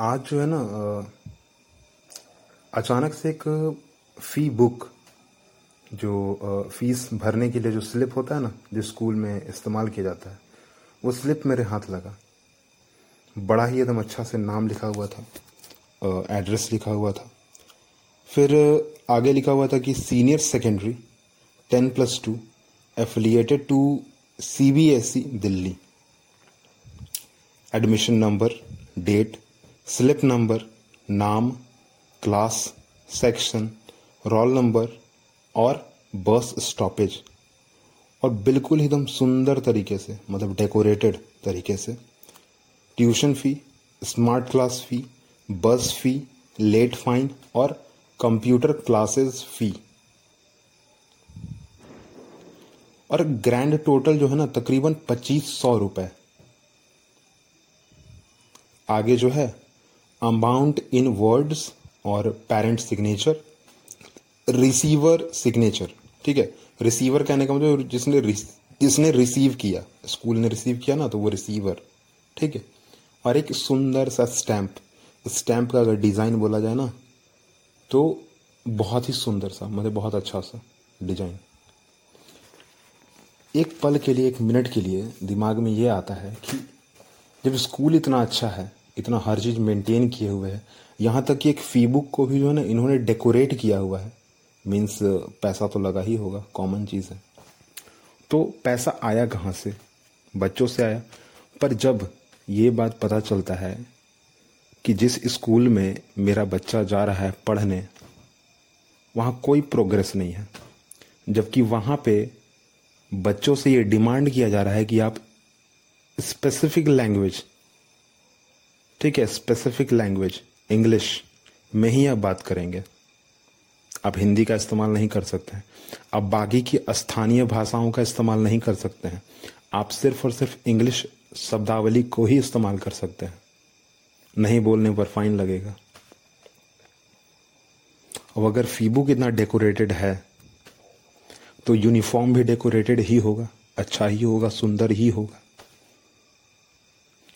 आज जो है ना अचानक से एक फ़ी बुक जो फ़ीस भरने के लिए जो स्लिप होता है ना जो स्कूल में इस्तेमाल किया जाता है, वो स्लिप मेरे हाथ लगा। बड़ा ही एकदम अच्छा से नाम लिखा हुआ था एड्रेस लिखा हुआ था। फिर आगे लिखा हुआ था कि senior secondary ten plus two affiliated to C B S E Delhi. Admission number date slip number नाम क्लास सेक्शन रोल नंबर और बस स्टॉपेज और बिल्कुल एकदम सुंदर तरीके से मतलब डेकोरेटेड तरीके से tuition fee smart class fee bus fee late fine और कंप्यूटर क्लासेस फ़ी और ग्रैंड टोटल जो है ना, तकरीबन पच्चीस सौ रुपए. आगे जो है अमाउंट इन वर्ड्स और पेरेंट सिग्नेचर रिसीवर सिग्नेचर ठीक है? रिसीवर कहने का मतलब जिसने जिसने रिसीव किया स्कूल ने रिसीव किया ना तो वो रिसीवर ठीक है? और एक सुंदर सा स्टैंप स्टैंप का अगर डिज़ाइन बोला जाए ना तो बहुत ही सुंदर सा मतलब बहुत अच्छा सा डिज़ाइन एक पल के लिए, एक मिनट के लिए दिमाग में ये आता है कि जब स्कूल इतना अच्छा है इतना हर चीज़ मेंटेन किए हुए है। यहाँ तक कि एक फ़ी बुक को भी जो है ना, इन्होंने डेकोरेट किया हुआ है। मीन्स पैसा तो लगा ही होगा कॉमन चीज़ है। तो पैसा आया कहाँ से? बच्चों से आया। पर जब ये बात पता चलता है कि जिस स्कूल में मेरा बच्चा जा रहा है पढ़ने, वहाँ कोई प्रोग्रेस नहीं है। जबकि वहाँ पे बच्चों से ये डिमांड किया जा रहा है कि आप स्पेसिफिक लैंग्वेज ठीक है स्पेसिफिक लैंग्वेज इंग्लिश में ही आप बात करेंगे। आप हिंदी का इस्तेमाल नहीं कर सकते हैं। आप बाकी की स्थानीय भाषाओं का इस्तेमाल नहीं कर सकते हैं। आप सिर्फ़ और सिर्फ़ इंग्लिश शब्दावली को ही इस्तेमाल कर सकते हैं। नहीं बोलने पर फाइन लगेगा। अब अगर फीबू कितना डेकोरेटेड है तो यूनिफॉर्म भी डेकोरेटेड ही होगा। अच्छा ही होगा, सुंदर ही होगा।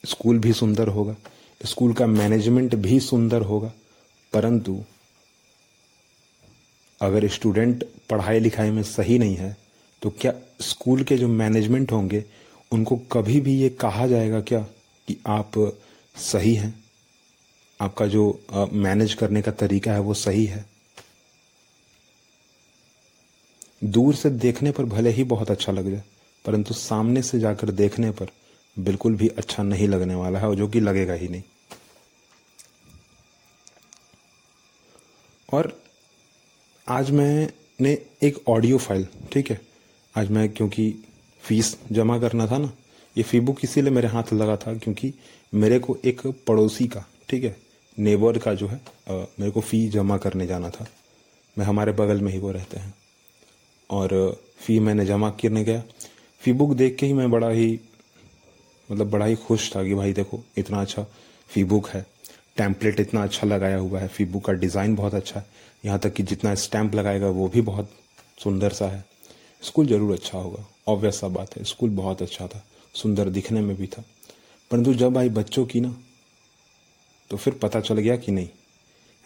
स्कूल भी सुंदर होगा। स्कूल का मैनेजमेंट भी सुंदर होगा, परंतु अगर स्टूडेंट पढ़ाई लिखाई में सही नहीं है तो क्या स्कूल के जो मैनेजमेंट होंगे, उनको कभी भी ये कहा जाएगा क्या कि आप सही हैं? आपका जो मैनेज करने का तरीका है वो सही है? दूर से देखने पर भले ही बहुत अच्छा लग जाए, परंतु सामने से जाकर देखने पर बिल्कुल भी अच्छा नहीं लगने वाला है और जो कि लगेगा ही नहीं। और आज मैंने एक ऑडियो फ़ाइल ठीक है? आज मैं क्योंकि फ़ीस जमा करना था ना ये फ़ी बुक इसीलिए मेरे हाथ लगा था क्योंकि मेरे को एक पड़ोसी का ठीक है? नेबर का जो है आ, मेरे को फ़ी जमा करने जाना था। मैं हमारे बगल में ही वो रहते हैं। और फ़ी मैंने जमा करने गया। फ़ी बुक देख के ही मैं बड़ा ही मतलब बड़ा ही खुश था कि भाई देखो इतना अच्छा फ़ी बुक है। टैंपलेट इतना अच्छा लगाया हुआ है फ़ी बुक का डिज़ाइन बहुत अच्छा है। यहाँ तक कि जितना स्टैंप लगाएगा, वो भी बहुत सुंदर सा है। स्कूल ज़रूर अच्छा होगा। ऑब्वियस सा बात है स्कूल बहुत अच्छा था। सुंदर दिखने में भी था। परंतु जब आई बच्चों की ना तो फिर पता चल गया कि नहीं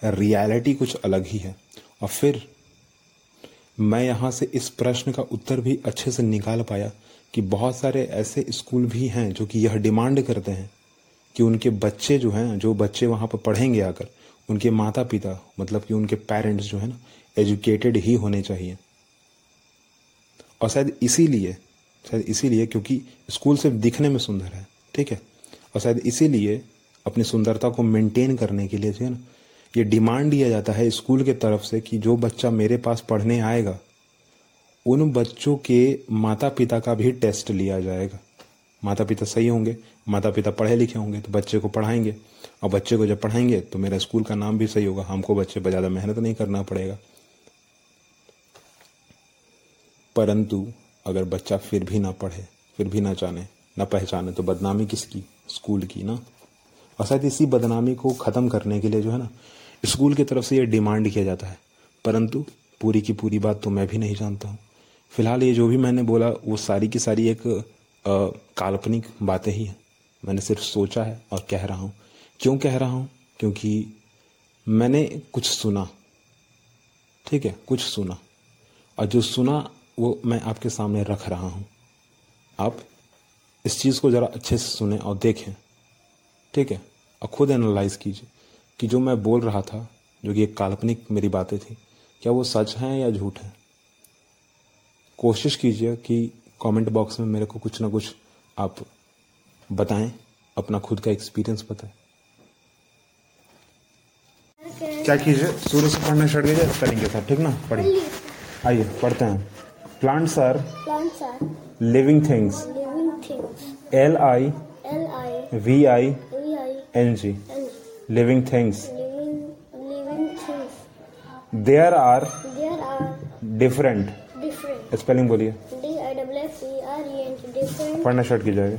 रियलिटी कुछ अलग ही है। और फिर मैं यहाँ से इस प्रश्न का उत्तर भी अच्छे से निकाल पाया कि बहुत सारे ऐसे स्कूल भी हैं जो कि यह डिमांड करते हैं। कि उनके बच्चे जो हैं, जो बच्चे वहाँ पर पढ़ेंगे आकर, उनके माता पिता मतलब कि उनके पेरेंट्स जो है ना एजुकेटेड ही होने चाहिए। और शायद इसीलिए शायद इसीलिए क्योंकि स्कूल सिर्फ़ दिखने में सुंदर है, ठीक है? और शायद इसीलिए अपनी सुंदरता को मेंटेन करने के लिए जो है ना, ये डिमांड दिया जाता है स्कूल के तरफ़ से कि जो बच्चा मेरे पास पढ़ने आएगा, उन बच्चों के माता पिता का भी टेस्ट लिया जाएगा। माता पिता सही होंगे माता पिता पढ़े लिखे होंगे तो बच्चे को पढ़ाएँगे। और बच्चे को जब पढ़ाएँगे तो मेरा स्कूल का नाम भी सही होगा। हमको बच्चे पर ज़्यादा मेहनत नहीं करना पड़ेगा। परंतु अगर बच्चा फिर भी ना पढ़े, फिर भी ना जाने, ना पहचाने तो बदनामी किसकी? स्कूल की, ना? और शायद इसी बदनामी को ख़त्म करने के लिए जो है ना, स्कूल की तरफ़ से ये डिमांड किया जाता है। परंतु पूरी की पूरी बात तो मैं भी नहीं जानता हूँ। फ़िलहाल ये जो भी मैंने बोला, वो सारी की सारी एक काल्पनिक बातें ही हैं। मैंने सिर्फ़ सोचा है और कह रहा हूँ। क्यों कह रहा हूँ? क्योंकि मैंने कुछ सुना। ठीक है, कुछ सुना। और जो सुना, वो मैं आपके सामने रख रहा हूँ। आप इस चीज़ को ज़रा अच्छे से सुने और देखें। ठीक है? और खुद एनालाइज कीजिए कि जो मैं बोल रहा था, जो कि एक काल्पनिक मेरी बातें थी, क्या वो सच हैं या झूठ हैं? कोशिश कीजिए कि कमेंट बॉक्स में मेरे को कुछ ना कुछ आप बताएँ अपना खुद का एक्सपीरियंस बताएँ। क्या कीजिए? शुरू से पढ़ना स्टार्ट कीजिए स्पेलिंग के साथ ठीक ना? पढ़िए। आइए पढ़ते हैं। Plants are living things L I V I N G living things there are different spelling बोलिए। D I W F E R E N T different. पढ़ना स्टार्ट कीजिएगा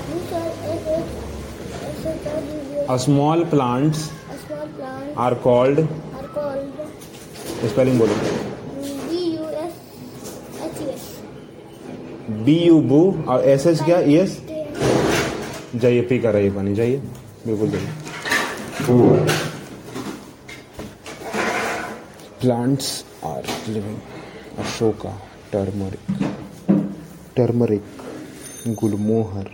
A small plant are called are called spelling बोलो। B U S H E S. B U बू और S H क्या? S जाइए P कर रही पानी जाइए। बिल्कुल जाइए। Plants are living Ashoka turmeric turmeric gulmohar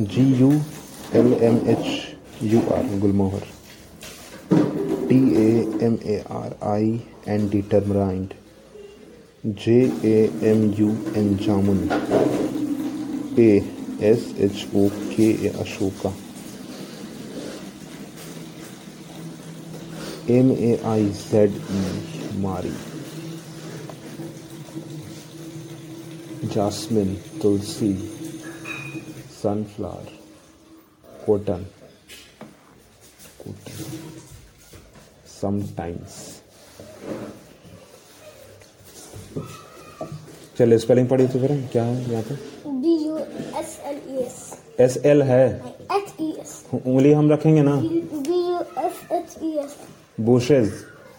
G U L M H U R gulmohar T A M A R I N D tamarind J A M U N jamun A S H O K A Ashoka M A I Z E मारी jasmine tulsi sunflower cotton good sometimes. चलिए spelling पढ़ी तो फिर क्या है यहाँ पे? B U S L S L है? एच ई उंगली हम रखेंगे ना? B S H E S bushes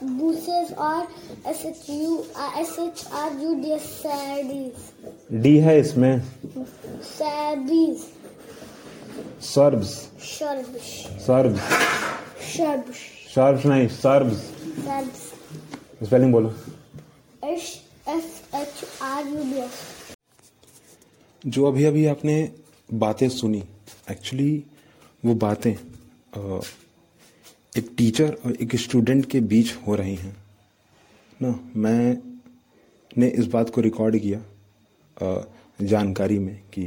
bushes are S H U S H R U D S सैडीज D है इसमें। सैडीज shrubs Shrubs. Shrubs Shrubs. Shrubs नहीं shrubs Shrubs. Spelling बोलो S S H R U D S. जो अभी अभी आपने बातें सुनी एक्चुअली वो बातें एक टीचर और एक स्टूडेंट के बीच हो रही हैं ना मैं ने इस बात को रिकॉर्ड किया जानकारी में कि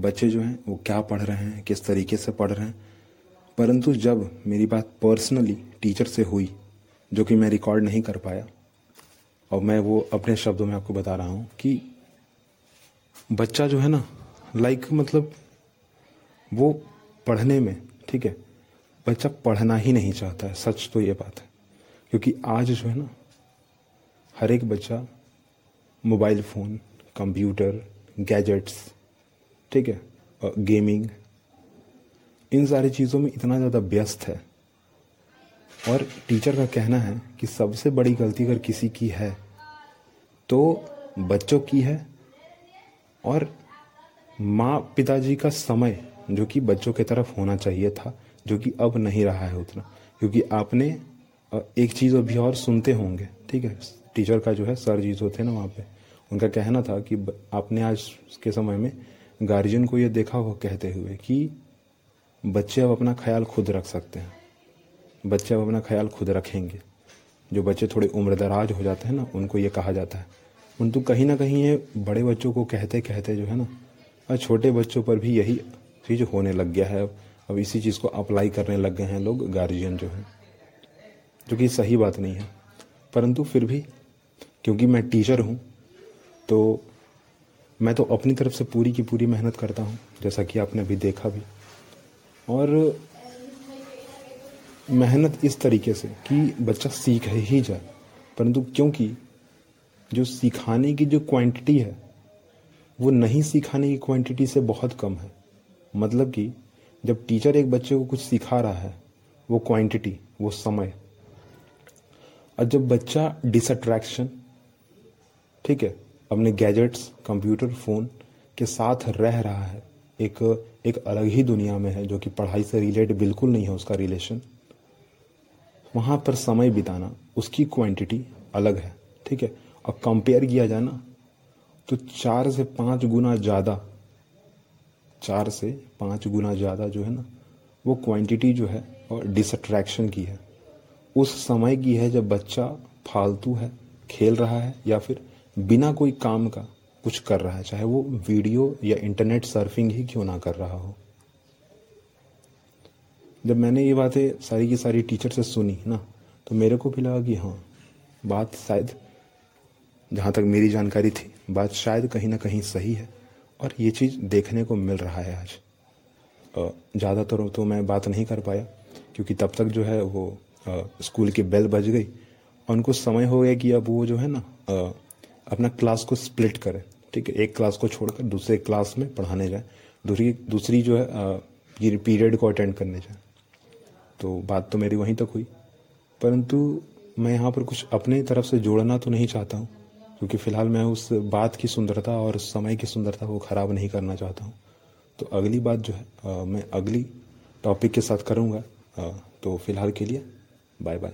बच्चे जो हैं, वो क्या पढ़ रहे हैं, किस तरीके से पढ़ रहे हैं। परंतु जब मेरी बात पर्सनली टीचर से हुई, जो कि मैं रिकॉर्ड नहीं कर पाया, और मैं वो अपने शब्दों में आपको बता रहा हूँ कि बच्चा जो है ना लाइक मतलब वो पढ़ने में, ठीक है, बच्चा पढ़ना ही नहीं चाहता है, सच तो ये बात है। क्योंकि आज जो है ना, हर एक बच्चा मोबाइल फ़ोन कंप्यूटर गैजेट्स ठीक है? गेमिंग इन सारी चीज़ों में इतना ज़्यादा व्यस्त है। और टीचर का कहना है कि सबसे बड़ी गलती अगर किसी की है तो बच्चों की है और माँ पिताजी का समय जो कि बच्चों की तरफ़ होना चाहिए था, जो कि अब नहीं रहा है उतना। क्योंकि आपने एक चीज़ अभी और सुनते होंगे, ठीक है? टीचर का जो है सर जी जो थे ना वहाँ पे, उनका कहना था कि आपने आज के समय में गार्जियन को ये देखा हो कहते हुए कि बच्चे अब अपना ख्याल खुद रख सकते हैं। बच्चे अब अपना ख्याल खुद रखेंगे। जो बच्चे थोड़े उम्र दराज हो जाते हैं ना, उनको ये कहा जाता है। परंतु कहीं ना कहीं ये बड़े बच्चों को कहते कहते जो है ना, और छोटे बच्चों पर भी यही चीज़ होने लग गया है। अब इसी चीज़ को अप्लाई करने लग गए हैं लोग, गार्जियन जो है। जो कि सही बात नहीं है। परंतु फिर भी, क्योंकि मैं टीचर हूँ तो मैं तो अपनी तरफ़ से पूरी की पूरी मेहनत करता हूँ, जैसा कि आपने अभी देखा भी। और मेहनत इस तरीके से कि बच्चा सीख ही जाए, परंतु क्योंकि जो सिखाने की जो क्वांटिटी है, वो नहीं सिखाने की क्वांटिटी से बहुत कम है। मतलब कि जब टीचर एक बच्चे को कुछ सिखा रहा है, वो क्वांटिटी वो समय। और जब बच्चा डिसअट्रैक्शन ठीक है अपने गैजेट्स, कंप्यूटर, फ़ोन के साथ रह रहा है। एक एक अलग ही दुनिया में है, जो कि पढ़ाई से रिलेट बिल्कुल नहीं है उसका रिलेशन। वहाँ पर समय बिताना, उसकी क्वांटिटी अलग है, ठीक है? और कंपेयर किया जाना तो चार से पाँच गुना ज़्यादा, चार से पाँच गुना ज़्यादा जो है ना, वो क्वांटिटी जो है और डिसट्रैक्शन की है। उस समय की है जब बच्चा फालतू है, खेल रहा है या फिर बिना कोई काम का कुछ कर रहा है, चाहे वो वीडियो या इंटरनेट सर्फिंग ही क्यों ना कर रहा हो। जब मैंने ये बातें सारी की सारी टीचर से सुनी, ना तो मेरे को भी लगा कि हाँ बात शायद जहाँ तक मेरी जानकारी थी, बात शायद कहीं ना कहीं सही है और ये चीज़ देखने को मिल रहा है आज। ज़्यादातर तो मैं बात नहीं कर पाया, क्योंकि तब तक जो है वो स्कूल की बेल बज गई और उनको समय हो गया कि अब वो जो है ना अपना क्लास को स्प्लिट करें ठीक है? एक क्लास को छोड़कर दूसरे क्लास में पढ़ाने जाए। दूसरी दूसरी जो है पीरियड को अटेंड करने जाए। तो बात तो मेरी वहीं तक हुई। परंतु मैं यहाँ पर कुछ अपने तरफ़ से जोड़ना तो नहीं चाहता हूँ क्योंकि फ़िलहाल मैं उस बात की सुंदरता और समय की सुंदरता को ख़राब नहीं करना चाहता हूँ। तो अगली बात जो है आ, मैं अगली टॉपिक के साथ करूँगा। तो फ़िलहाल के लिए बाय बाय